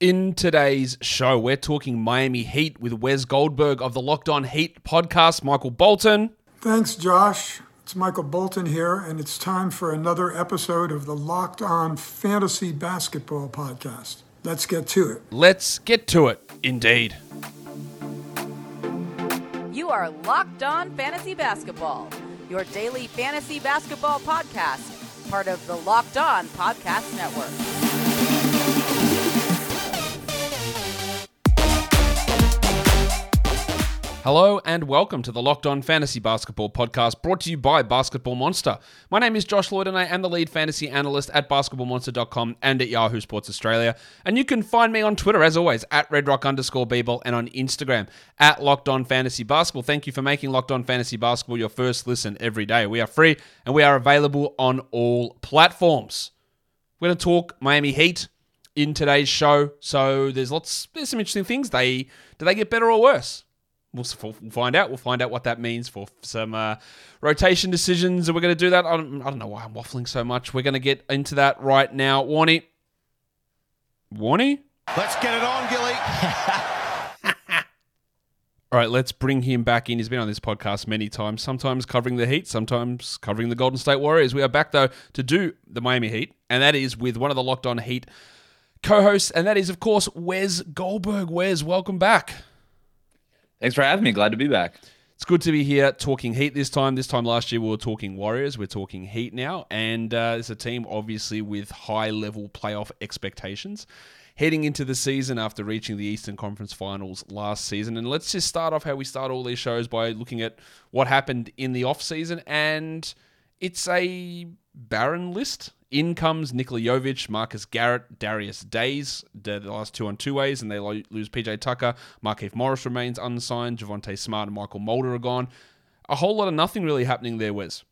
In today's show, we're talking Miami Heat with Wes Goldberg of the Locked On Heat podcast, Michael Bolton. Thanks, Josh. It's Michael Bolton here, and it's time for another episode of the Locked On Fantasy Basketball podcast. Let's get to it. Let's get to it, indeed. You are Locked On Fantasy Basketball, your daily fantasy basketball podcast, part of the Locked On Podcast Network. Hello and welcome to the Locked On Fantasy Basketball podcast brought to you by Basketball Monster. My name is Josh Lloyd and I am the lead fantasy analyst at basketballmonster.com and at Yahoo Sports Australia. And you can find me on Twitter as always at redrock underscore Beeble and on Instagram at Locked On Fantasy Basketball. Thank you for making Locked On Fantasy Basketball your first listen every day. We are free and we are available on all platforms. We're going to talk Miami Heat in today's show. So there's lots, there's some interesting things. They do they get better or worse? We'll, find out. We'll find out what that means for some uh, rotation decisions. And we're going to do that. I don't, I don't, know why I'm waffling so much. We're going to get into that right now. Warnie. Warnie? Let's get it on, Gilly. All right, let's bring him back in. He's been on this podcast many times, sometimes covering the Heat, sometimes covering the Golden State Warriors. We are back, though, to do the Miami Heat, and that is with one of the Locked On Heat co hosts, and that is, of course, Wes Goldberg. Wes, welcome back. Thanks for having me. Glad to be back. It's good to be here talking Heat this time. This time last year we were talking Warriors. We're talking Heat now, and uh, it's a team obviously with high level playoff expectations heading into the season after reaching the Eastern Conference Finals last season. And let's just start off how we start all these shows by looking at what happened in the off season, and it's a barren list. In comes Nikola Jovic, Marcus Garrett, Darius Days, the last two on two ways, and they lose PJ Tucker. Markieff Morris remains unsigned. Javonte Smart and Mychal Mulder are gone. A whole lot of nothing really happening there, Wes.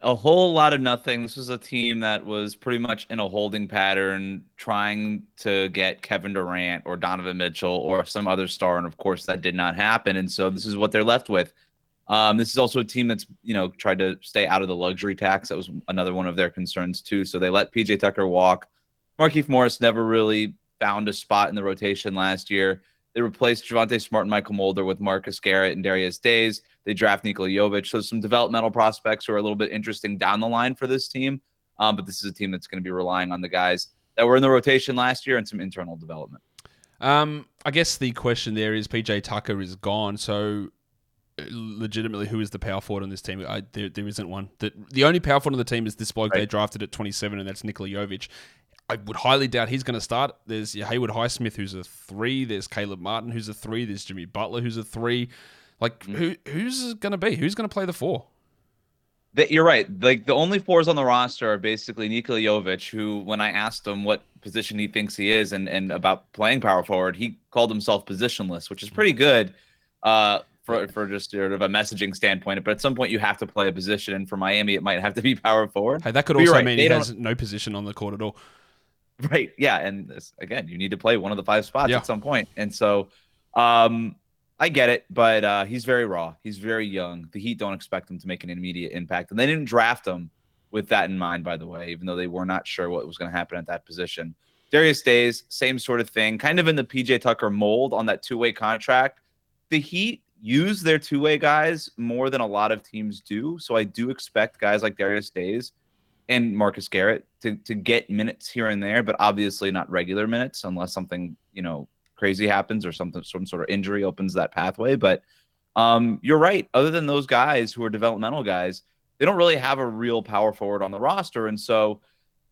A whole lot of nothing. This was a team that was pretty much in a holding pattern, trying to get Kevin Durant or Donovan Mitchell or some other star, and of course that did not happen. And so this is what they're left with. Um, this is also a team that's you know tried to stay out of the luxury tax. That was another one of their concerns too. So they let PJ Tucker walk. Markieff Morris never really found a spot in the rotation last year. They replaced Javonte Smart and Mychal Mulder with Marcus Garrett and Darius Days. They draft Nikola Jovic. So some developmental prospects who are a little bit interesting down the line for this team. Um, but this is a team that's going to be relying on the guys that were in the rotation last year and some internal development. Um, I guess the question there is PJ Tucker is gone. So legitimately who is the power forward on this team. I, there, there isn't one. The, the only power forward on the team is this bloke right. they drafted at 27, and that's Nikola Jovic. I would highly doubt he's going to start. There's Haywood Highsmith, who's a three. There's Caleb Martin, who's a three. There's Jimmy Butler, who's a three. Like, mm. who who's going to be? Who's going to play the four? That you're right. Like the only fours on the roster are basically Nikola Jovic, who, when I asked him what position he thinks he is and and about playing power forward, he called himself positionless, which is pretty good. Uh, for, for just sort of a messaging standpoint. But at some point, you have to play a position, and for Miami, it might have to be power forward. Hey, that could also right, mean he has no position on the court at all. Right. Yeah. And this, again, you need to play one of the five spots yeah. at some point. And so, um, I get it, but uh, he's very raw. He's very young. The Heat don't expect him to make an immediate impact, and they didn't draft him with that in mind. By the way, even though they were not sure what was going to happen at that position. Darius Days, same sort of thing, kind of in the PJ Tucker mold on that two-way contract. The Heat use their two way guys more than a lot of teams do. So I do expect guys like Darius Days and Marcus Garrett to, to get minutes here and there, but obviously not regular minutes unless something, you know, crazy happens or something, some sort of injury opens that pathway. But um, you're right. Other than those guys who are developmental guys, they don't really have a real power forward on the roster. And so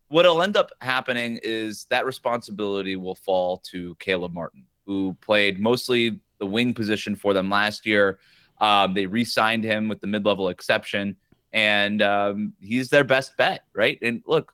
what'll end up happening is that responsibility will fall to Caleb Martin, who played mostly the wing position for them last year. Um, they re-signed him with the mid-level exception, and um, he's their best bet, right? And look,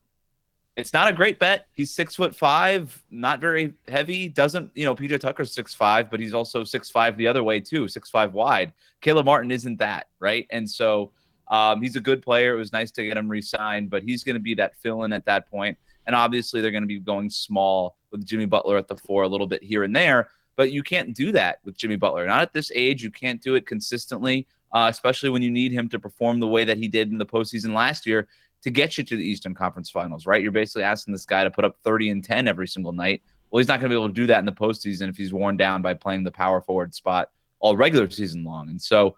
it's not a great bet. He's six foot five, not very heavy. Doesn't you know? PJ Tucker's six five, but he's also six five the other way too, six five wide. Caleb Martin isn't that, right? And so um, he's a good player. It was nice to get him re-signed, but he's going to be that fill-in at that point. And obviously, they're going to be going small with Jimmy Butler at the four, a little bit here and there. But you can't do that with Jimmy Butler. Not at this age. You can't do it consistently, uh, especially when you need him to perform the way that he did in the postseason last year to get you to the Eastern Conference Finals, right? You're basically asking this guy to put up 30 and 10 every single night Well, he's not going to be able to do that in the postseason if he's worn down by playing the power forward spot all regular season long. And so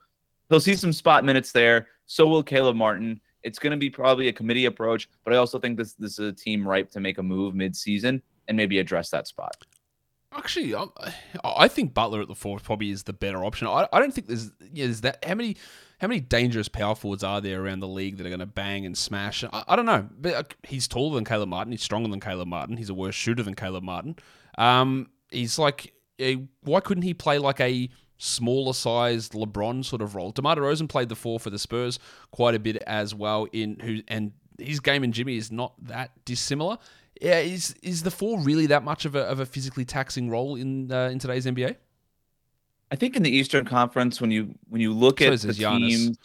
he'll see some spot minutes there. So will Caleb Martin. It's going to be probably a committee approach, but I also think this this is a team ripe to make a move mid-season and maybe address that spot. Actually, I, think Butler at the four probably is the better option. I, I don't think there's yeah, there's that how many how many dangerous power forwards are there around the league that are going to bang and smash? I, I don't know, but uh, he's taller than Caleb Martin. He's stronger than Caleb Martin. He's a worse shooter than Caleb Martin. Um, he's like, why couldn't he play like a smaller sized LeBron sort of role? DeMar DeRozan played the four for the Spurs quite a bit as well. In who and his game and Jimmy is not that dissimilar. Yeah, is is the four really that much of a of a physically taxing role in uh, in today's NBA? I think in the Eastern Conference, when you when you look so at the teams,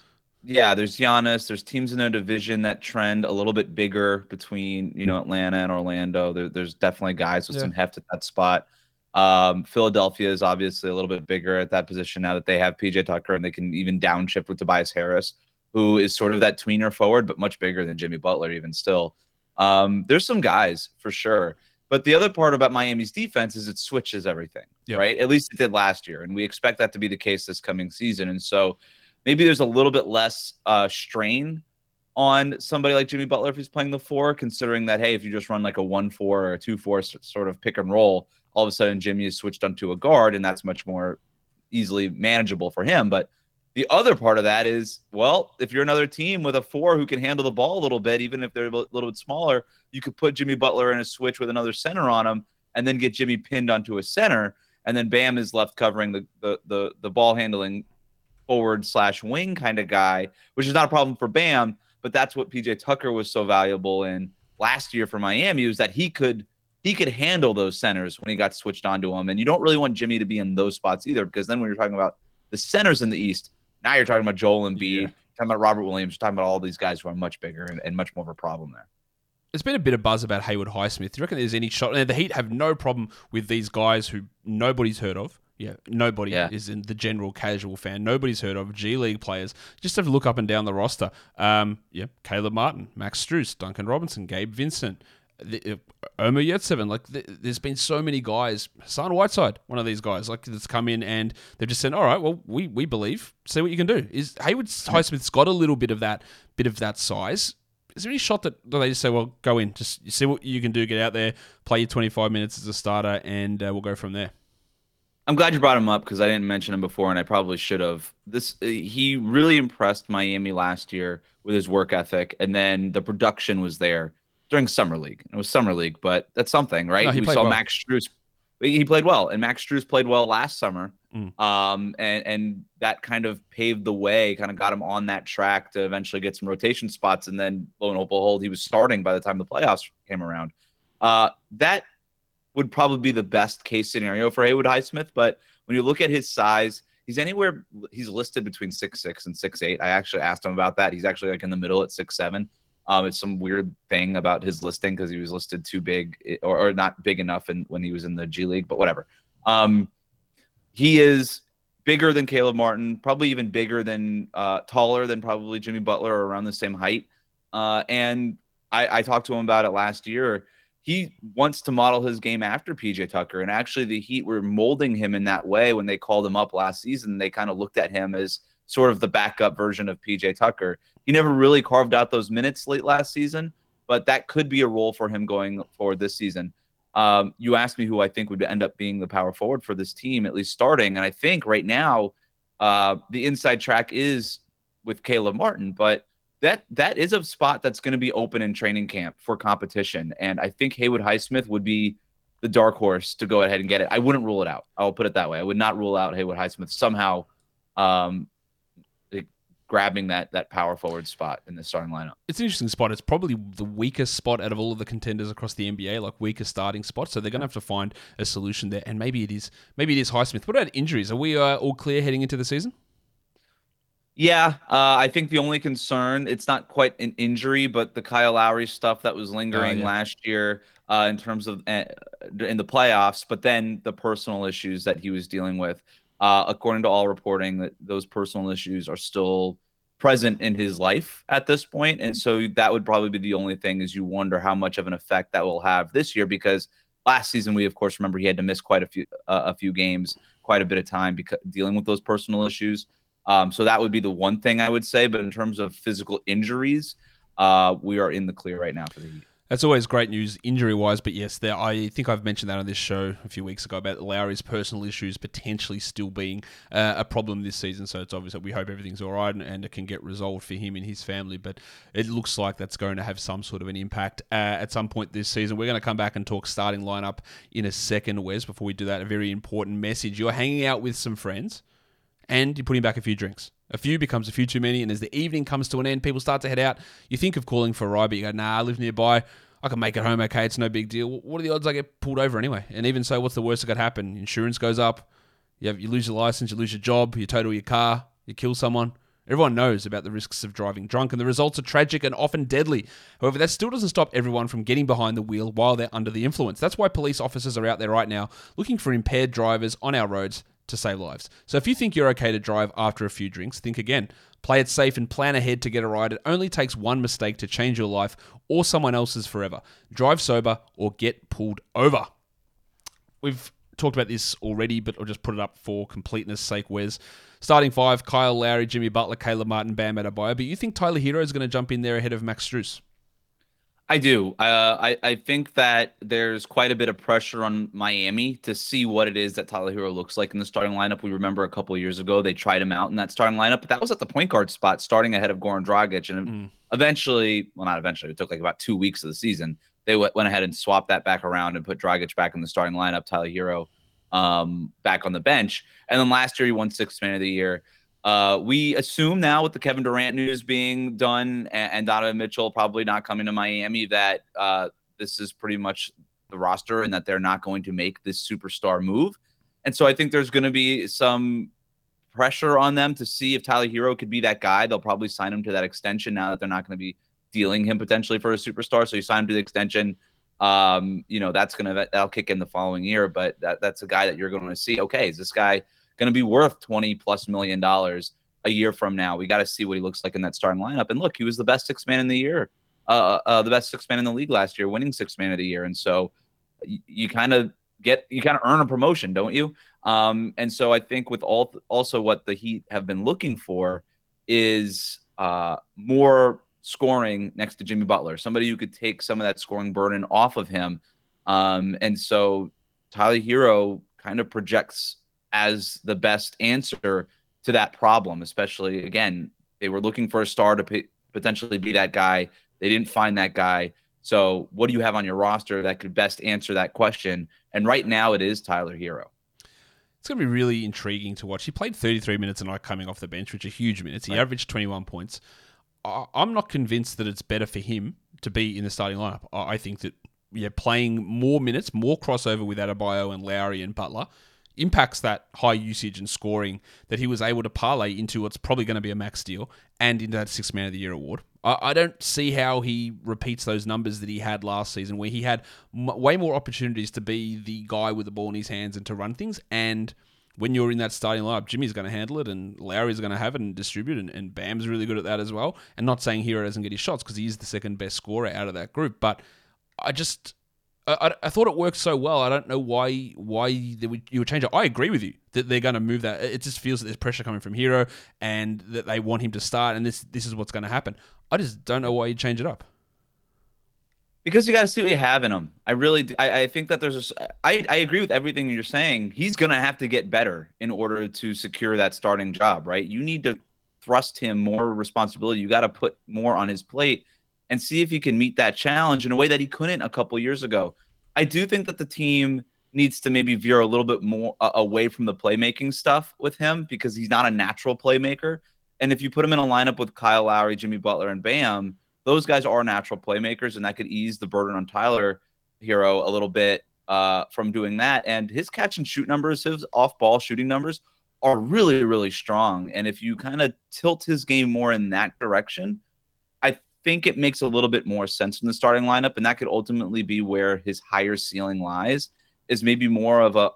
yeah, there's Giannis. There's teams in their division that trend a little bit bigger between you know Atlanta and Orlando. There, there's definitely guys with yeah. some heft at that spot. Um, Philadelphia is obviously a little bit bigger at that position now that they have PJ Tucker and they can even downshift with Tobias Harris, who is sort of that tweener forward, but much bigger than Jimmy Butler even still. Um, there's some guys for sure. But the other part about Miami's defense is it switches everything, yep. right? At least it did last year, and we expect that to be the case this coming season. And so maybe there's a little bit less uh, strain on somebody like Jimmy Butler if he's playing the four, considering that hey, if you just run like a one-four or a two-four sort of pick and roll, all of a sudden Jimmy is switched onto a guard, and that's much more easily manageable for him. But the other part of that is, well, if you're another team with a four who can handle the ball a little bit, even if they're a little bit smaller, you could put Jimmy Butler in a switch with another center on him and then get Jimmy pinned onto a center. And then Bam is left covering the the the, the ball handling forward slash wing kind of guy, which is not a problem for Bam, but that's what PJ Tucker was so valuable in last year for Miami was that he could he could handle those centers when he got switched onto him. And you don't really want Jimmy to be in those spots either, because then when you're talking about the centers in the East, now you're talking about Joel Embiid, yeah. talking about Robert Williams, talking about all these guys who are much bigger and, and much more of a problem there. There's been a bit of buzz about Haywood Highsmith. Do you reckon there's any shot? The Heat have no problem with these guys who nobody's heard of. Yeah, nobody yeah. is in the general casual fan. Nobody's heard of G League players. Just have to look up and down the roster. Um, yeah, Caleb Martin, Max Strus, Duncan Robinson, Gabe Vincent, uh, Omer Yurtseven. Like, the, there's been so many guys. Hassan Whiteside, one of these guys, like that's come in and they've just said, "All right, well, we we believe. See what you can do." Is Haywood Highsmith's got a little bit of that bit of that size? Is there any shot that they just say, "Well, go in, just see what you can do, get out there, play your 25 minutes as a starter, and uh, we'll go from there." I'm glad you brought him up because I didn't mention him before, and I probably should have. This uh, he really impressed Miami last year with his work ethic, and then the production was there during summer league. It was summer league, but that's something, right? No, we saw well. Max Strus. He played well, and Max Strus played well last summer. Mm. Um, and and that kind of paved the way, kind of got him on that track to eventually get some rotation spots. And then lo and behold, he was starting by the time the playoffs came around. Uh, that would probably be the best case scenario for Haywood Highsmith. But when you look at his size, he's anywhere. He's listed between six six and six eight. I actually asked him about that. He's actually like in the middle at six seven. Um, it's some weird thing about his listing because he was listed too big eh, or, or not big enough in, when he was in the G League, but whatever. Um, he is bigger than Caleb Martin, probably even bigger than uh, taller than probably Jimmy Butler or around the same height. Uh, and I, I talked to him about it last year. He wants to model his game after PJ Tucker. And actually, the Heat were molding him in that way when they called him up last season. They kind of looked at him as sort of the backup version of PJ Tucker. He never really carved out those minutes late last season, but that could be a role for him going forward this season. Um, you asked me who I think would end up being the power forward for this team, at least starting. And I think right now, uh, the inside track is with Caleb Martin, but that that is a spot that's going to be open in training camp for competition. And I think Haywood Highsmith would be the dark horse to go ahead and get it. I wouldn't rule it out. I'll put it that way. I would not rule out Haywood Highsmith somehow um, grabbing that that power forward spot in the starting lineup. It's an interesting spot. It's probably the weakest spot out of all of the contenders across the NBA, like weakest starting spot. So they're going to have to find a solution there, and maybe it is maybe it is Highsmith. What about injuries? Are we uh, all clear heading into the season? Yeah, uh, I think the only concern it's not quite an injury, but the Kyle Lowry stuff that was lingering oh, yeah. last year uh, in terms of uh, in the playoffs, but then the personal issues that he was dealing with. Uh, according to all reporting, that those personal issues are still present in his life at this point, and so that would probably be the only thing is you wonder how much of an effect that will have this year because last season we of course remember he had to miss quite a few uh, a few games, quite a bit of time because dealing with those personal issues. Um, so that would be the one thing I would say. But in terms of physical injuries, uh, we are in the clear right now for the Heat. That's always great news injury wise, but yes, there, I think I've mentioned that on this show a few weeks ago about Lowry's personal issues potentially still being uh, a problem this season. So it's obvious that we hope everything's all right and, and, it can get resolved for him and his family. But it looks like that's going to have some sort of an impact uh, at some point this season. We're going to come back and talk starting lineup in a second, Wes. Before we do that, a very important message. You're hanging out with some friends and you're putting back a few drinks. A few becomes a few too many, and as the evening comes to an end, people start to head out. You think of calling for a ride, but you go, nah, I live nearby. I can make it home okay. It's no big deal. What are the odds I get pulled over anyway? And even so, what's the worst that could happen? Insurance goes up. You, have, you lose your license, you lose your job, you total your car, you kill someone. Everyone knows about the risks of driving drunk, and the results are tragic and often deadly. However, that still doesn't stop everyone from getting behind the wheel while they're under the influence. That's why police officers are out there right now looking for impaired drivers on our roads to save lives. So if you think you're okay to drive after a few drinks, think again. Play it safe and plan ahead to get a ride. It only takes one mistake to change your life or someone else's forever. Drive sober or get pulled over. We've talked about this already, but I'll just put it up for completeness sake. Wes starting five: Kyle Lowry, Jimmy Butler, Caleb Martin, Bam Adebayo. But you think Tyler Herro is going to jump in there ahead of Max Strus? I do. Uh, I I think that there's quite a bit of pressure on Miami to see what it is that Tyler looks like in the starting lineup. We remember a couple years ago they tried him out in that starting lineup, but that was at the point guard spot, starting ahead of Goran Dragic, and mm. eventually, well, not eventually, it took like about two weeks of the season. They went ahead and swapped that back around and put Dragic back in the starting lineup, Tyler Herro um, back on the bench, and then last year he won sixth man of the year. Uh, we assume now with the Kevin Durant news being done and, and Donovan Mitchell probably not coming to Miami that uh, this is pretty much the roster and that they're not going to make this superstar move. And so I think there's going to be some pressure on them to see if Tyler Herro could be that guy. They'll probably sign him to that extension now that they're not going to be dealing him potentially for a superstar. So you sign him to the extension. Um, you know, that's going to, that'll kick in the following year, but that, that's a guy that you're going to see. Okay, is this guy – going to be worth 20 plus million dollars a year from now. We got to see what he looks like in that starting lineup. And look, he was the best six man in the year, uh, uh, uh the best six man in the league last year, winning six man of the year. And so you, you kind of get, you kind of earn a promotion, don't you? Um, and so I think with all, also what the Heat have been looking for is uh, more scoring next to Jimmy Butler, somebody who could take some of that scoring burden off of him. Um, and so Tyler Herro kind of projects as the best answer to that problem. Especially again, they were looking for a star to p- potentially be that guy. They didn't find that guy. So, what do you have on your roster that could best answer that question? And right now, it is Tyler Herro. It's going to be really intriguing to watch. He played 33 minutes a night coming off the bench, which are huge minutes. He right. averaged 21 points. I'm not convinced that it's better for him to be in the starting lineup. I think that yeah, playing more minutes, more crossover with Adebayo and Lowry and Butler impacts that high usage and scoring that he was able to parlay into what's probably going to be a max deal and into that six man of the year award. I, I don't see how he repeats those numbers that he had last season, where he had m- way more opportunities to be the guy with the ball in his hands and to run things. And when you're in that starting lineup, Jimmy's going to handle it, and Lowry's going to have it and distribute, and, and Bam's really good at that as well. And not saying Herro doesn't get his shots because he is the second best scorer out of that group, but I just I, I, thought it worked so well. I don't know why why would, you would change it. I agree with you that they're going to move that. It just feels that there's pressure coming from Herro and that they want him to start, and this this is what's going to happen. I just don't know why you change it up. Because you got to see what you have in him. I really, I, I think that there's a. I, I agree with everything you're saying. He's going to have to get better in order to secure that starting job, right? You need to thrust him more responsibility. You got to put more on his plate and see if he can meet that challenge in a way that he couldn't a couple years ago. I do think that the team needs to maybe veer a little bit more uh, away from the playmaking stuff with him because he's not a natural playmaker. And if you put him in a lineup with Kyle Lowry, Jimmy Butler, and Bam, those guys are natural playmakers, and that could ease the burden on Tyler Herro a little bit uh, from doing that. And his catch and shoot numbers, his off ball shooting numbers, are really, really strong. And if you kind of tilt his game more in that direction, think it makes a little bit more sense in the starting lineup, and that could ultimately be where his higher ceiling lies. Is maybe more of a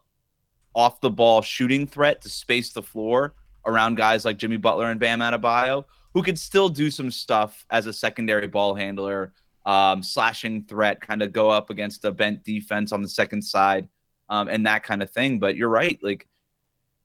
off the ball shooting threat to space the floor around guys like Jimmy Butler and Bam Adebayo, who could still do some stuff as a secondary ball handler um, slashing threat, kind of go up against a bent defense on the second side, um, and that kind of thing. But you're right, like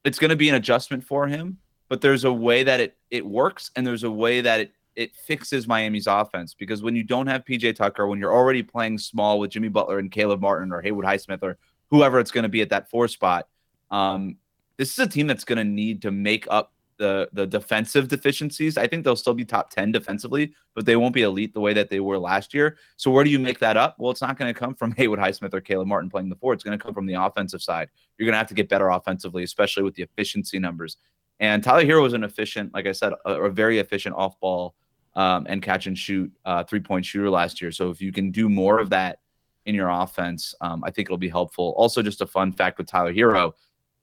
it's going to be an adjustment for him. But there's a way that it it works, and there's a way that it it fixes Miami's offense because when you don't have PJ Tucker, when you're already playing small with Jimmy Butler and Caleb Martin or Haywood Highsmith or whoever it's going to be at that four spot, um, this is a team that's going to need to make up the the defensive deficiencies. I think they'll still be top 10 defensively, but they won't be elite the way that they were last year. So where do you make that up? Well, it's not going to come from Haywood Highsmith or Caleb Martin playing the four. It's going to come from the offensive side. You're going to have to get better offensively, especially with the efficiency numbers. And Tyler Herro was an efficient, like I said, a, a very efficient off ball um, and catch and shoot uh, three point shooter last year. So if you can do more of that in your offense, um, I think it'll be helpful. Also, just a fun fact with Tyler Herro.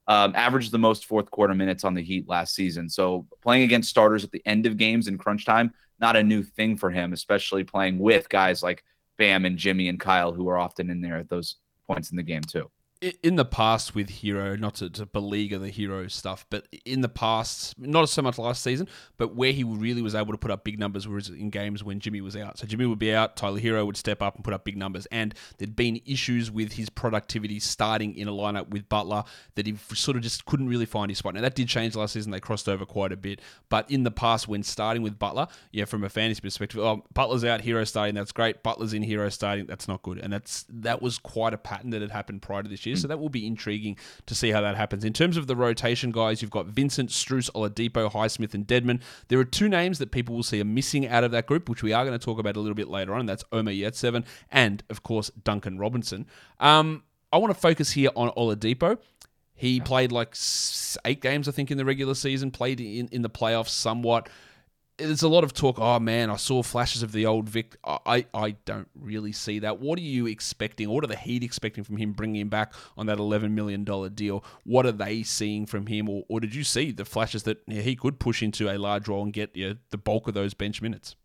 um, averaged the most fourth quarter minutes on the Heat last season. So playing against starters at the end of games in crunch time, not a new thing for him, especially playing with guys like Bam and Jimmy and Kyle, who are often in there at those points in the game too in the past with Herro, not to, to beleaguer the Herro stuff, but in the past, not so much last season, but where he really was able to put up big numbers was in games when Jimmy was out. So Jimmy would be out, Tyler Herro would step up and put up big numbers. And there'd been issues with his productivity starting in a lineup with Butler that he sort of just couldn't really find his spot. Now that did change last season; they crossed over quite a bit. But in the past, when starting with Butler, yeah, from a fantasy perspective, oh, Butler's out, Herro starting, that's great. Butler's in, Herro starting, that's not good. And that's that was quite a pattern that had happened prior to this. Mm. So that will be intriguing to see how that happens. In terms of the rotation, guys, you've got Vincent, Strus, Oladipo, Highsmith, and Dedmon. There are two names that people will see are missing out of that group, which we are going to talk about a little bit later on, and that's Omer Yurtseven and, of course, Duncan Robinson. Um, I want to focus here on Oladipo. He played like eight games, I think, in the regular season, played in, in the playoffs somewhat there's a lot of talk. Oh man, I saw flashes of the old Vic. I I don't really see that. What are you expecting? What are the Heat expecting from him bringing him back on that 11 million dollar deal? What are they seeing from him, or, or did you see the flashes that he could push into a large role and get you know, the bulk of those bench minutes?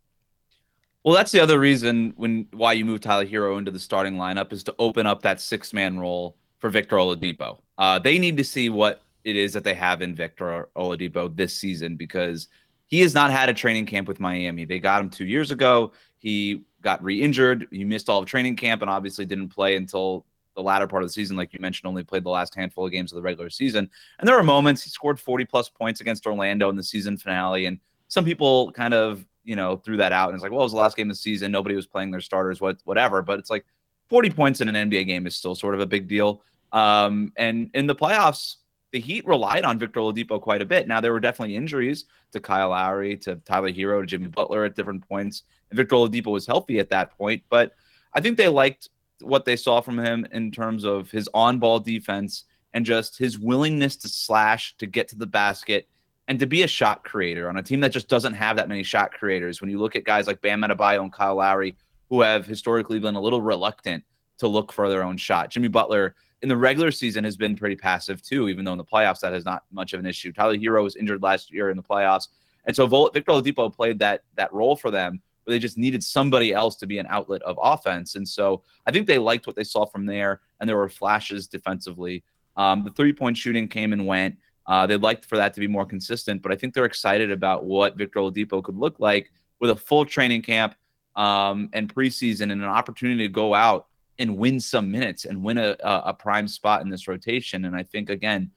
Well, that's the other reason when why you move Tyler Herro into the starting lineup is to open up that six man role for Victor Oladipo. Uh, they need to see what it is that they have in Victor Oladipo this season because he has not had a training camp with Miami. They got him two years ago. He got re-injured. He missed all of training camp and obviously didn't play until the latter part of the season, like you mentioned, only played the last handful of games of the regular season. And there were moments he scored 40 plus points against Orlando in the season finale. And some people kind of, you know, threw that out and it's like, well, it was the last game of the season. Nobody was playing their starters, what, whatever. But it's like 40 points in an NBA game is still sort of a big deal. Um, and in the playoffs, the Heat relied on Victor Oladipo quite a bit. Now there were definitely injuries to Kyle Lowry, to Tyler Herro, to Jimmy Butler at different points. And Victor Oladipo was healthy at that point, but I think they liked what they saw from him in terms of his on-ball defense and just his willingness to slash, to get to the basket, and to be a shot creator on a team that just doesn't have that many shot creators. When you look at guys like Bam Adebayo and Kyle Lowry, who have historically been a little reluctant to look for their own shot. Jimmy Butler in the regular season has been pretty passive too, even though in the playoffs that is not much of an issue. Tyler Herro was injured last year in the playoffs, and so Vol- Victor Oladipo played that that role for them, where they just needed somebody else to be an outlet of offense. And so I think they liked what they saw from there, and there were flashes defensively. Um, the three point shooting came and went. Uh, they'd like for that to be more consistent, but I think they're excited about what Victor Oladipo could look like with a full training camp um, and preseason and an opportunity to go out and win some minutes and win a, a prime spot in this rotation. And I think, again,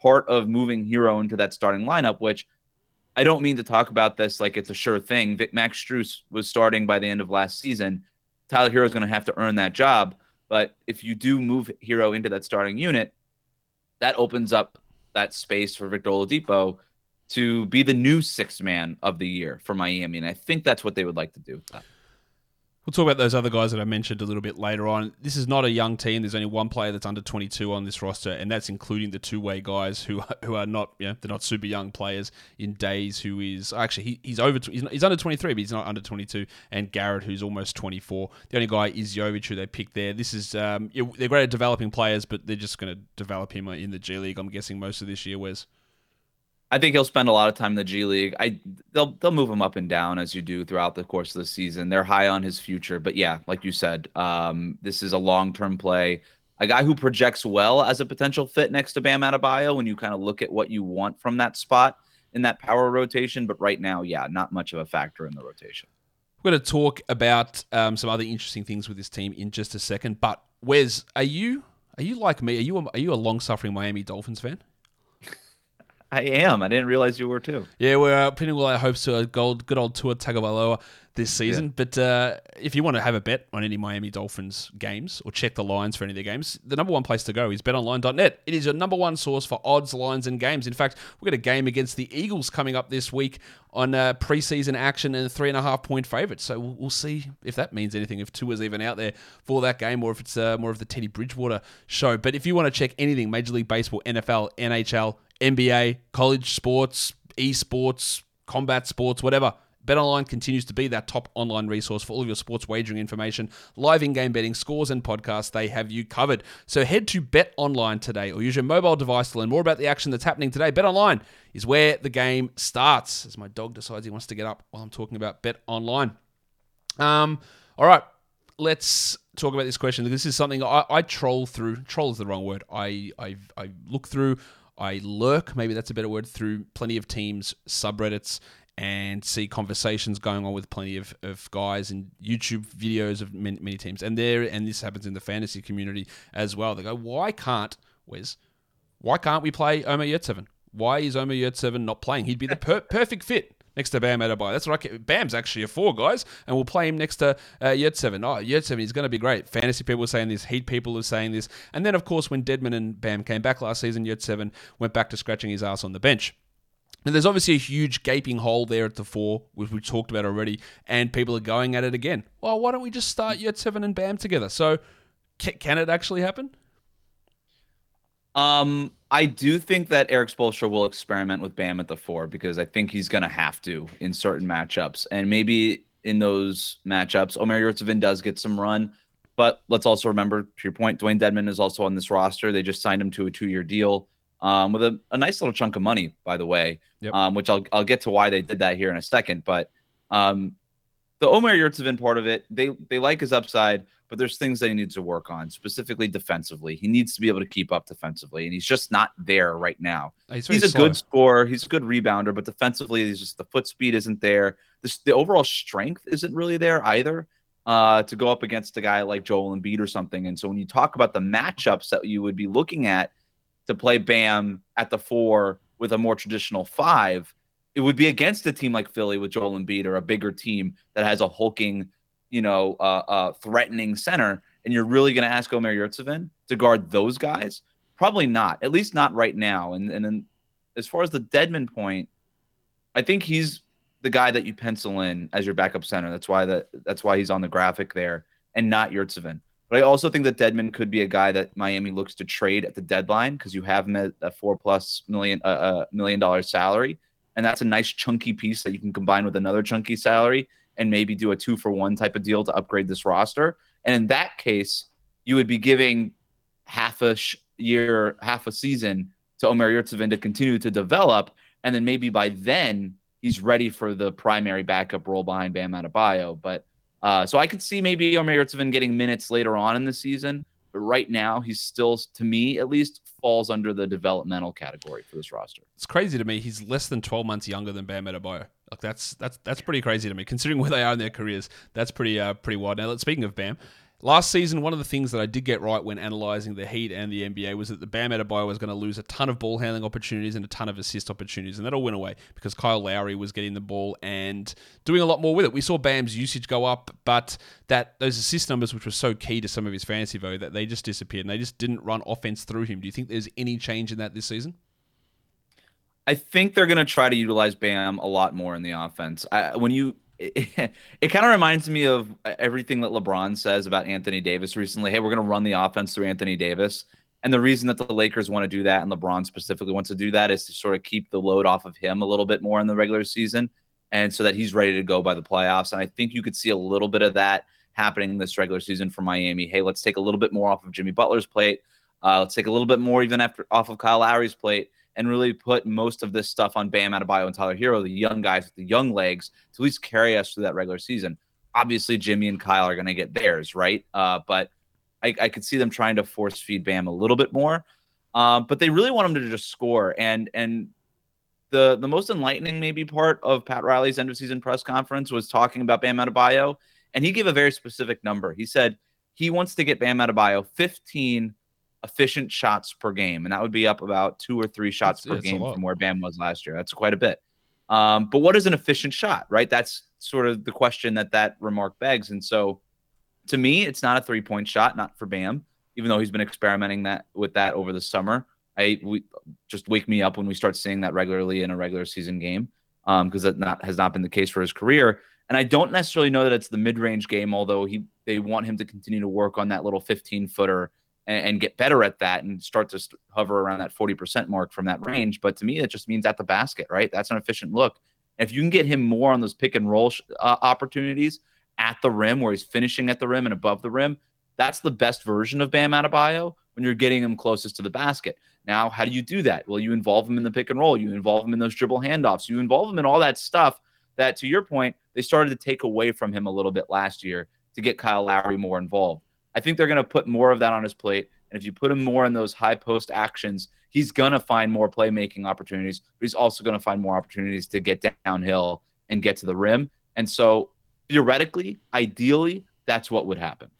part of moving Herro into that starting lineup, which I don't mean to talk about this like it's a sure thing. Vic Max Strus was starting by the end of last season. Tyler Herro is going to have to earn that job. But if you do move Herro into that starting unit, that opens up that space for Victor Oladipo to be the new sixth man of the year for Miami. And I think that's what they would like to do. We'll talk about those other guys that I mentioned a little bit later on. This is not a young team. There's only one player that's under 22 on this roster, and that's including the two-way guys who who are not, you know, they're not super young players. In Days, who is actually he, he's over, he's, he's under 23, but he's not under 22, and Garrett, who's almost 24. The only guy is Jovic, who they picked there. This is um, they're great at developing players, but they're just going to develop him in the G League. I'm guessing most of this year. Wes. I think he'll spend a lot of time in the G League. I they'll they'll move him up and down as you do throughout the course of the season. They're high on his future, but yeah, like you said, um, this is a long term play. A guy who projects well as a potential fit next to Bam Adebayo when you kind of look at what you want from that spot in that power rotation. But right now, yeah, not much of a factor in the rotation. We're going to talk about um, some other interesting things with this team in just a second. But Wes, are you are you like me? Are you a, are you a long suffering Miami Dolphins fan? I am. I didn't realize you were too. Yeah, we're uh, pinning all our hopes to a gold, good old Tua Tagovailoa this season. Yeah. But uh, if you want to have a bet on any Miami Dolphins games or check the lines for any of their games, the number one place to go is betonline.net. It is your number one source for odds, lines, and games. In fact, we've got a game against the Eagles coming up this week on uh, preseason action and three and a half point favourite. So we'll, we'll, see if that means anything, if Tua's even out there for that game, or if it's uh, more of the Teddy Bridgewater show. But if you want to check anything Major League Baseball, NFL, NHL, NBA, college sports, esports, combat sports, whatever. BetOnline continues to be that top online resource for all of your sports wagering information, live in-game betting, scores, and podcasts. They have you covered. So head to BetOnline today or use your mobile device to learn more about the action that's happening today. BetOnline is where the game starts. As my dog decides he wants to get up while I'm talking about BetOnline. Um, all right, let's talk about this question. This is something I, I troll through. Troll is the wrong word. I I, I look through I lurk, maybe that's a better word, through plenty of teams' subreddits and see conversations going on with plenty of, of guys and YouTube videos of many, many teams. And there, and this happens in the fantasy community as well. They go, why can't, Wes, why can't we play Omer Yurtseven? Why is Omer Yurtseven not playing? He'd be the per- perfect fit next to Bam Adebayo. That's I Bam's actually a four, guys, and we'll play him next to uh, Yurtseven. Oh, Yurtseven is going to be great. Fantasy people are saying this, Heat people are saying this. And then, of course, when Dedmon and Bam came back last season, Yurtseven went back to scratching his ass on the bench. And there's obviously a huge gaping hole there at the four, which we talked about already, and people are going at it again. Well, why don't we just start Yurtseven and Bam together? So, can it actually happen? Um, I do think that Erik Spoelstra will experiment with Bam at the four because I think he's going to have to in certain matchups. And maybe in those matchups, Omer Yurtseven does get some run. But let's also remember, to your point, Dwayne Dedmon is also on this roster. They just signed him to a two year deal um, with a, a, nice little chunk of money, by the way, yep. um, which I'll, I'll get to why they did that here in a second. But um, the Omer Yurtseven part of it, they, they like his upside but there's things that he needs to work on, specifically defensively. He needs to be able to keep up defensively, and he's just not there right now. He's, he's a slow. good scorer, he's a good rebounder, but defensively, he's just the foot speed isn't there. The, the overall strength isn't really there either. Uh, to go up against a guy like Joel Embiid or something. And so when you talk about the matchups that you would be looking at to play Bam at the four with a more traditional five, it would be against a team like Philly with Joel Embiid or a bigger team that has a hulking you know, uh, uh, threatening center, and you're really going to ask Omer Yurtseven to guard those guys? Probably not. At least not right now. And and then as far as the Dedmon point, I think he's the guy that you pencil in as your backup center. That's why that that's why he's on the graphic there, and not Yurtseven. But I also think that Dedmon could be a guy that Miami looks to trade at the deadline because you have him at a four plus million uh, uh, million dollar salary, and that's a nice chunky piece that you can combine with another chunky salary and maybe do a two for one type of deal to upgrade this roster. And in that case, you would be giving half a sh- year, half a season to Omer Yurtseven to continue to develop. And then maybe by then he's ready for the primary backup role behind Bam Adebayo. But uh, so I could see maybe Omer Yurtseven getting minutes later on in the season. But right now, he's still, to me at least, falls under the developmental category for this roster. It's crazy to me. He's less than 12 months younger than Bam Adebayo. Like that's that's that's pretty crazy to me, considering where they are in their careers. That's pretty uh, pretty wild. Now, speaking of Bam, last season one of the things that I did get right when analyzing the Heat and the NBA was that the Bam Adebayo was going to lose a ton of ball handling opportunities and a ton of assist opportunities, and that all went away because Kyle Lowry was getting the ball and doing a lot more with it. We saw Bam's usage go up, but that those assist numbers, which were so key to some of his fantasy value, that they just disappeared and they just didn't run offense through him. Do you think there's any change in that this season? I think they're going to try to utilize Bam a lot more in the offense. I, when you, it, it kind of reminds me of everything that LeBron says about Anthony Davis recently. Hey, we're going to run the offense through Anthony Davis. And the reason that the Lakers want to do that and LeBron specifically wants to do that is to sort of keep the load off of him a little bit more in the regular season and so that he's ready to go by the playoffs. And I think you could see a little bit of that happening this regular season for Miami. Hey, let's take a little bit more off of Jimmy Butler's plate. Uh, let's take a little bit more even after off of Kyle Lowry's plate and really put most of this stuff on Bam Adebayo and Tyler Herro, the young guys with the young legs, to at least carry us through that regular season. Obviously, Jimmy and Kyle are going to get theirs, right? Uh, but I, I, could see them trying to force feed Bam a little bit more. Uh, but they really want him to just score. And and the the most enlightening maybe part of Pat Riley's end of season press conference was talking about Bam Adebayo, and he gave a very specific number. He said he wants to get Bam Adebayo 15 efficient shots per game, and that would be up about two or three shots per game from where Bam was last year. That's quite a bit. Um, but what is an efficient shot, right? That's sort of the question that that remark begs. And so, to me, it's not a three point shot, not for Bam, even though he's been experimenting that with that over the summer. I we just wake me up when we start seeing that regularly in a regular season game, because um, that not has not been the case for his career. And I don't necessarily know that it's the mid range game, although he they want him to continue to work on that little 15 footer and, and, get better at that and start to st- hover around that 40% mark from that range. But to me, it just means at the basket, right? That's an efficient look. If you can get him more on those pick and roll sh- uh, opportunities at the rim, where he's finishing at the rim and above the rim, that's the best version of Bam Adebayo when you're getting him closest to the basket. Now, how do you do that? Well, you involve him in the pick and roll, you involve him in those dribble handoffs, you involve him in all that stuff that, to your point, they started to take away from him a little bit last year to get Kyle Lowry more involved. I think they're going to put more of that on his plate. And if you put him more in those high post actions, he's going to find more playmaking opportunities, but he's also going to find more opportunities to get downhill and get to the rim. And so theoretically, ideally, that's what would happen.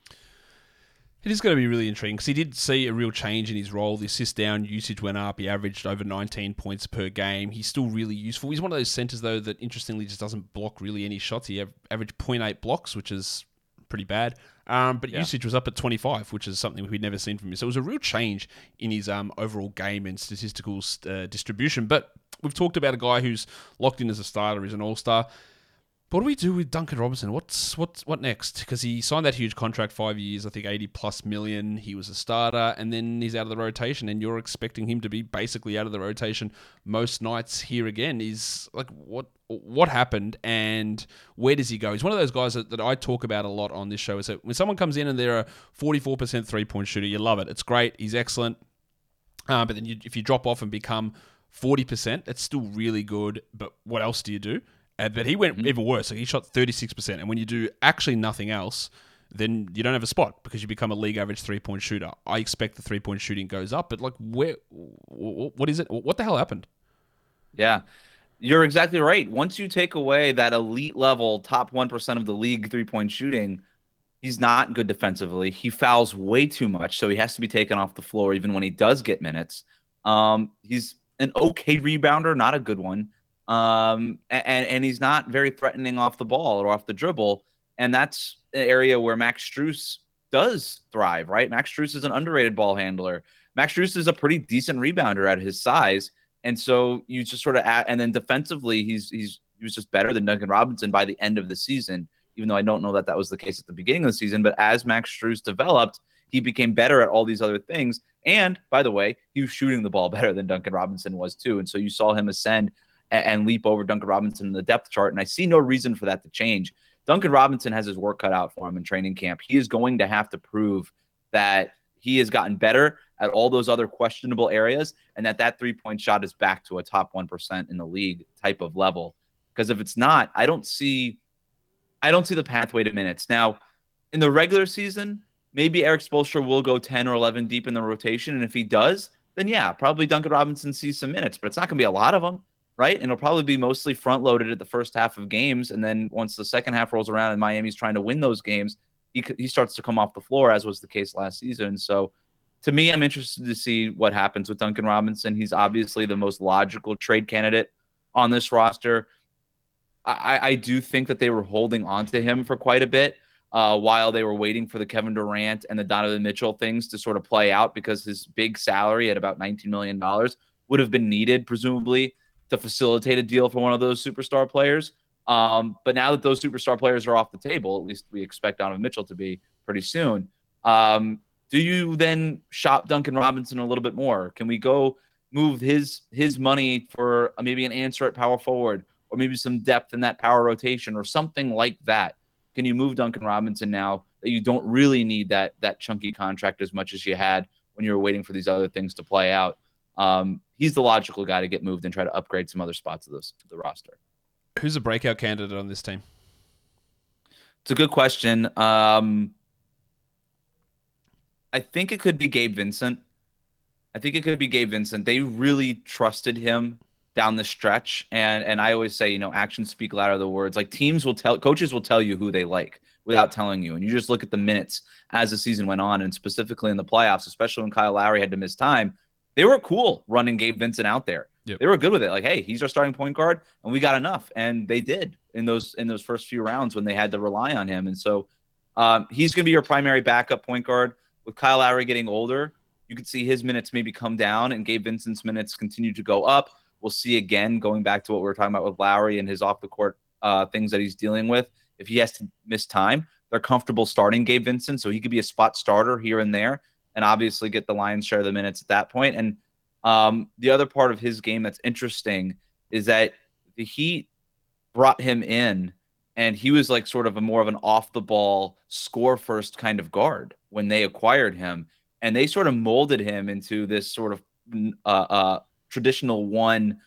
It is going to be really intriguing because he did see a real change in his role. The assist down usage went up. He averaged over 19 points per game. He's still really useful. He's one of those centers, though, that interestingly just doesn't block really any shots. He averaged 0.8 blocks, which is pretty bad. Um, but yeah. usage was up at 25, which is something we'd never seen from him. So it was a real change in his um, overall game and statistical uh, distribution. But we've talked about a guy who's locked in as a starter, is an all star. What do we do with Duncan Robinson? What's what's what next? Because he signed that huge contract, five years, I think eighty plus million. He was a starter, and then he's out of the rotation, and you're expecting him to be basically out of the rotation most nights here again. Is like what what happened and where does he go? He's one of those guys that, that I talk about a lot on this show. Is that when someone comes in and they're a forty four percent three point shooter, you love it. It's great. He's excellent. Uh, but then you, if you drop off and become forty percent, it's still really good. But what else do you do? Uh, but he went mm-hmm. even worse. So he shot 36%. And when you do actually nothing else, then you don't have a spot because you become a league average three point shooter. I expect the three point shooting goes up, but like, where, what is it? What the hell happened? Yeah, you're exactly right. Once you take away that elite level, top 1% of the league three point shooting, he's not good defensively. He fouls way too much. So he has to be taken off the floor even when he does get minutes. Um, he's an okay rebounder, not a good one. Um, and, and he's not very threatening off the ball or off the dribble. And that's an area where Max Strus does thrive, right? Max Strus is an underrated ball handler. Max Strus is a pretty decent rebounder at his size. And so you just sort of add, and then defensively, he's he's he was just better than Duncan Robinson by the end of the season. Even though I don't know that that was the case at the beginning of the season, but as Max Strus developed, he became better at all these other things. And by the way, he was shooting the ball better than Duncan Robinson was too. And so you saw him ascend and, and leap over Duncan Robinson in the depth chart. And I see no reason for that to change. Duncan Robinson has his work cut out for him in training camp. He is going to have to prove that he has gotten better at all those other questionable areas and that that three point shot is back to a top 1% in the league type of level because if it's not i don't see i don't see the pathway to minutes now in the regular season maybe erik spoelstra will go 10 or 11 deep in the rotation and if he does then yeah probably duncan robinson sees some minutes but it's not going to be a lot of them right? And it'll probably be mostly front loaded at the first half of games. And then once the second half rolls around and Miami's trying to win those games, he, he starts to come off the floor, as was the case last season. So to me, I'm interested to see what happens with Duncan Robinson. He's obviously the most logical trade candidate on this roster. I, I do think that they were holding on to him for quite a bit uh, while they were waiting for the Kevin Durant and the Donovan Mitchell things to sort of play out because his big salary at about $19 million would have been needed, presumably, to facilitate a deal for one of those superstar players. Um, but now that those superstar players are off the table, at least we expect Donovan Mitchell to be pretty soon. Um, do you then shop Duncan Robinson a little bit more? Can we go move his his money for maybe an answer at power forward or maybe some depth in that power rotation or something like that? Can you move Duncan Robinson now that you don't really need that that chunky contract as much as you had when you were waiting for these other things to play out? Um, he's the logical guy to get moved and try to upgrade some other spots of this, the roster. Who's a breakout candidate on this team? It's a good question. Um, I think it could be Gabe Vincent. I think it could be Gabe Vincent. They really trusted him down the stretch. And and I always say, you know, actions speak louder than words. Like teams will tell coaches will tell you who they like without telling you. And you just look at the minutes as the season went on, and specifically in the playoffs, especially when Kyle Lowry had to miss time, they were cool running Gabe Vincent out there. Yep. They were good with it. Like, hey, he's our starting point guard, and we got enough. And they did in those in those first few rounds when they had to rely on him. And so um, he's going to be your primary backup point guard. With Kyle Lowry getting older, you could see his minutes maybe come down, and Gabe Vincent's minutes continue to go up. We'll see again, going back to what we were talking about with Lowry and his off the court uh, things that he's dealing with. If he has to miss time, they're comfortable starting Gabe Vincent, so he could be a spot starter here and there, and obviously get the lion's share of the minutes at that point. And um, the other part of his game that's interesting is that the Heat brought him in, and he was like sort of a more of an off the ball score first kind of guard when they acquired him, and they sort of molded him into this sort of uh, uh, traditional one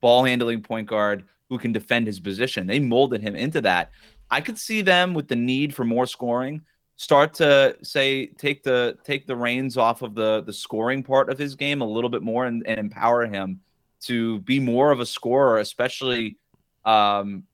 ball handling point guard who can defend his position. They molded him into that. I could see them with the need for more scoring start to say take the take the reins off of the the scoring part of his game a little bit more and, and empower him to be more of a scorer, especially um,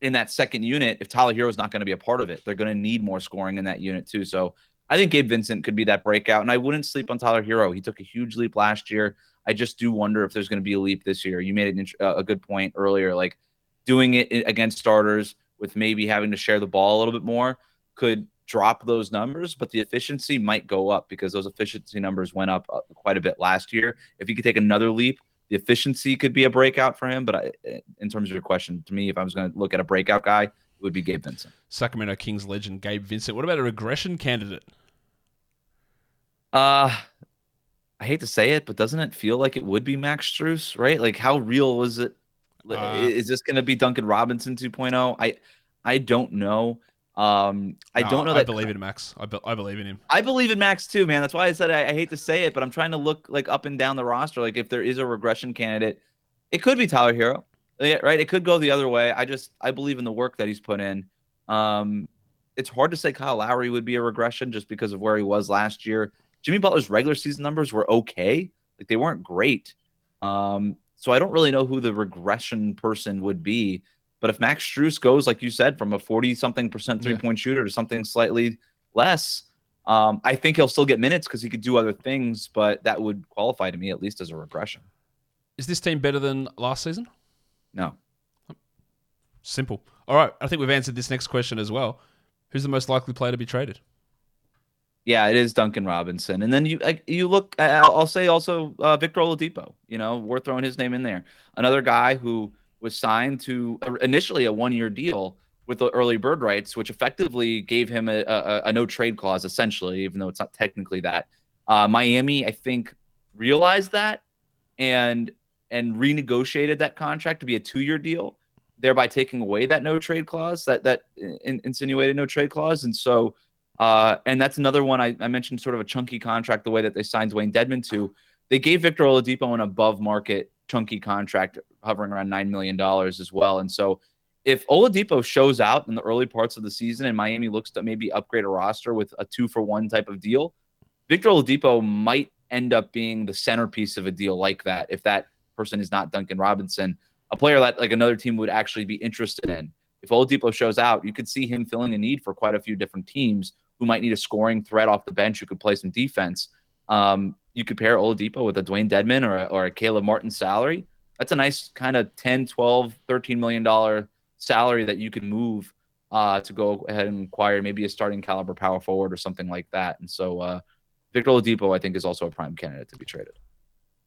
in that second unit. If Tyler Herro is not going to be a part of it, they're going to need more scoring in that unit too. So I think Gabe Vincent could be that breakout, and I wouldn't sleep on Tyler Herro. He took a huge leap last year. I just do wonder if there's going to be a leap this year. You made a good point earlier, like doing it against starters with maybe having to share the ball a little bit more could drop those numbers, but the efficiency might go up because those efficiency numbers went up uh, quite a bit last year. If he could take another leap, the efficiency could be a breakout for him. But I, in terms of your question, to me, if I was going to look at a breakout guy, it would be Gabe Vincent. Sacramento Kings legend Gabe Vincent. What about a regression candidate? Uh, I hate to say it, but doesn't it feel like it would be Max Strus, right? Like, how real is it? Uh, is this going to be Duncan Robinson 2.0? I I don't know. Um, I no, don't know. I that, believe in Max. I, be, I believe in him. I believe in Max too, man. That's why I said I, I, hate to say it, but I'm trying to look like up and down the roster. Like if there is a regression candidate, it could be Tyler Herro, right? It could go the other way. I just I believe in the work that he's put in. Um, it's hard to say Kyle Lowry would be a regression just because of where he was last year. Jimmy Butler's regular season numbers were okay, like they weren't great. Um, so I don't really know who the regression person would be. But if Max Strus goes, like you said, from a 40 something percent three point yeah. shooter to something slightly less, um, I think he'll still get minutes because he could do other things, but that would qualify to me at least as a regression. Is this team better than last season? No. Simple. All right. I think we've answered this next question as well. Who's the most likely player to be traded? Yeah, it is Duncan Robinson, and then you you look. I'll say also uh, Victor Oladipo. You know, we're throwing his name in there. Another guy who was signed to initially a one year deal with the early bird rights, which effectively gave him a, a, a no trade clause, essentially, even though it's not technically that. Uh, Miami, I think, realized that and and renegotiated that contract to be a two year deal, thereby taking away that no trade clause, that that in, insinuated no trade clause, and so. Uh, and that's another one I, I mentioned, sort of a chunky contract, the way that they signed Dewayne Dedmon to. They gave Victor Oladipo an above market chunky contract hovering around $9 million as well. And so if Oladipo shows out in the early parts of the season and Miami looks to maybe upgrade a roster with a two for one type of deal, Victor Oladipo might end up being the centerpiece of a deal like that if that person is not Duncan Robinson, a player that like another team would actually be interested in. If Oladipo shows out, you could see him filling a need for quite a few different teams who might need a scoring threat off the bench who could play some defense. Um, you could pair Oladipo with a Dewayne Dedmon or a, or a Caleb Martin salary. That's a nice kind of 10, 12, 13 million dollar salary that you could move uh, to go ahead and acquire maybe a starting caliber power forward or something like that. And so uh, Victor Oladipo, I think, is also a prime candidate to be traded.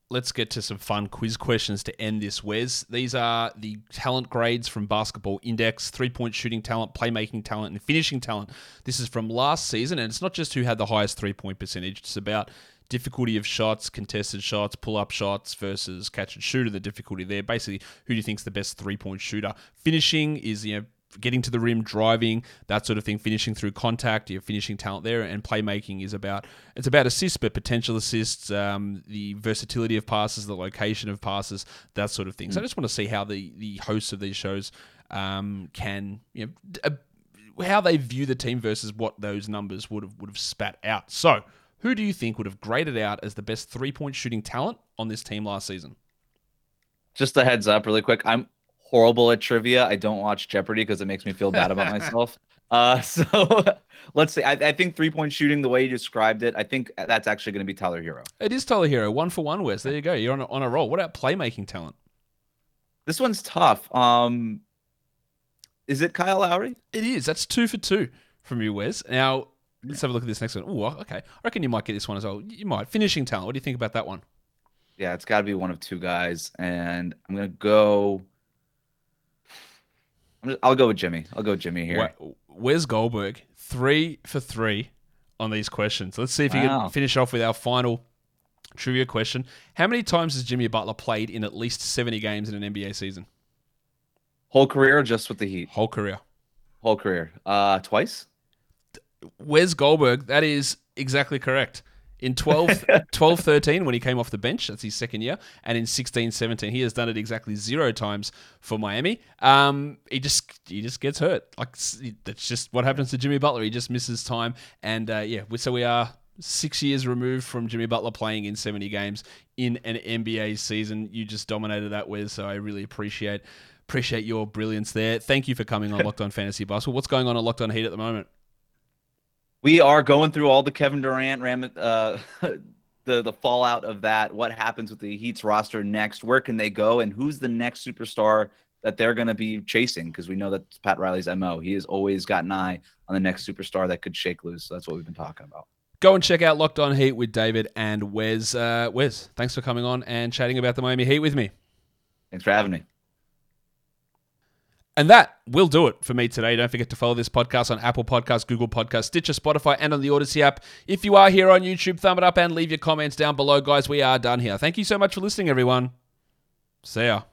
Let's get to some fun quiz questions to end this, Wes. These are the talent grades from Basketball Index three point shooting talent, playmaking talent, and finishing talent. This is from last season, and it's not just who had the highest three point percentage, it's about difficulty of shots, contested shots, pull up shots versus catch and shoot, the difficulty there. Basically, who do you think's the best three point shooter? Finishing is you know getting to the rim, driving, that sort of thing, finishing through contact, your finishing talent there, and playmaking is about it's about assists, but potential assists, um, the versatility of passes, the location of passes, that sort of thing. Mm. So I just want to see how the the hosts of these shows um, can you know. Uh, how they view the team versus what those numbers would have would have spat out. So, who do you think would have graded out as the best three point shooting talent on this team last season? just a heads up, really quick. I'm horrible at trivia. I don't watch Jeopardy because it makes me feel bad about myself. Uh, so let's see. I, I, think three point shooting, the way you described it, I think that's actually going to be Tyler Herro. It is Tyler Herro. One for one, Wes. There you go. You're on a, on a roll. What about playmaking talent? This one's tough. Um, is it Kyle Lowry? It is. That's two for two from you, Wes. Now, let's have a look at this next one. Oh, okay. I reckon you might get this one as well. You might. Finishing talent. What do you think about that one? Yeah, it's got to be one of two guys. And I'm going to go. I'll go with Jimmy. I'll go with Jimmy here. Wes Goldberg? Three for three on these questions. Let's see if wow. you can finish off with our final trivia question. How many times has Jimmy Butler played in at least 70 games in an NBA season? Whole career or just with the Heat? Whole career. Whole career. Uh, twice? Wes Goldberg? That is exactly correct. In 12, 12 13, when he came off the bench, that's his second year. And in 16 17, he has done it exactly zero times for Miami. Um, he just he just gets hurt. Like That's just what happens to Jimmy Butler. He just misses time. And uh, yeah, so we are six years removed from Jimmy Butler playing in 70 games in an NBA season. You just dominated that, Wes. So I really appreciate appreciate your brilliance there. Thank you for coming on Locked On Fantasy Basketball. What's going on at Locked On Heat at the moment? We are going through all the Kevin Durant, Ram, uh, the the fallout of that. What happens with the Heat's roster next? Where can they go? And who's the next superstar that they're going to be chasing? Because we know that's Pat Riley's mo. He has always got an eye on the next superstar that could shake loose. So that's what we've been talking about. Go and check out Locked On Heat with David and Wes. Uh, Wes, thanks for coming on and chatting about the Miami Heat with me. Thanks for having me. And that will do it for me today. Don't forget to follow this podcast on Apple Podcasts, Google Podcasts, Stitcher, Spotify, and on the Odyssey app. If you are here on YouTube, thumb it up and leave your comments down below, guys. We are done here. Thank you so much for listening, everyone. See ya.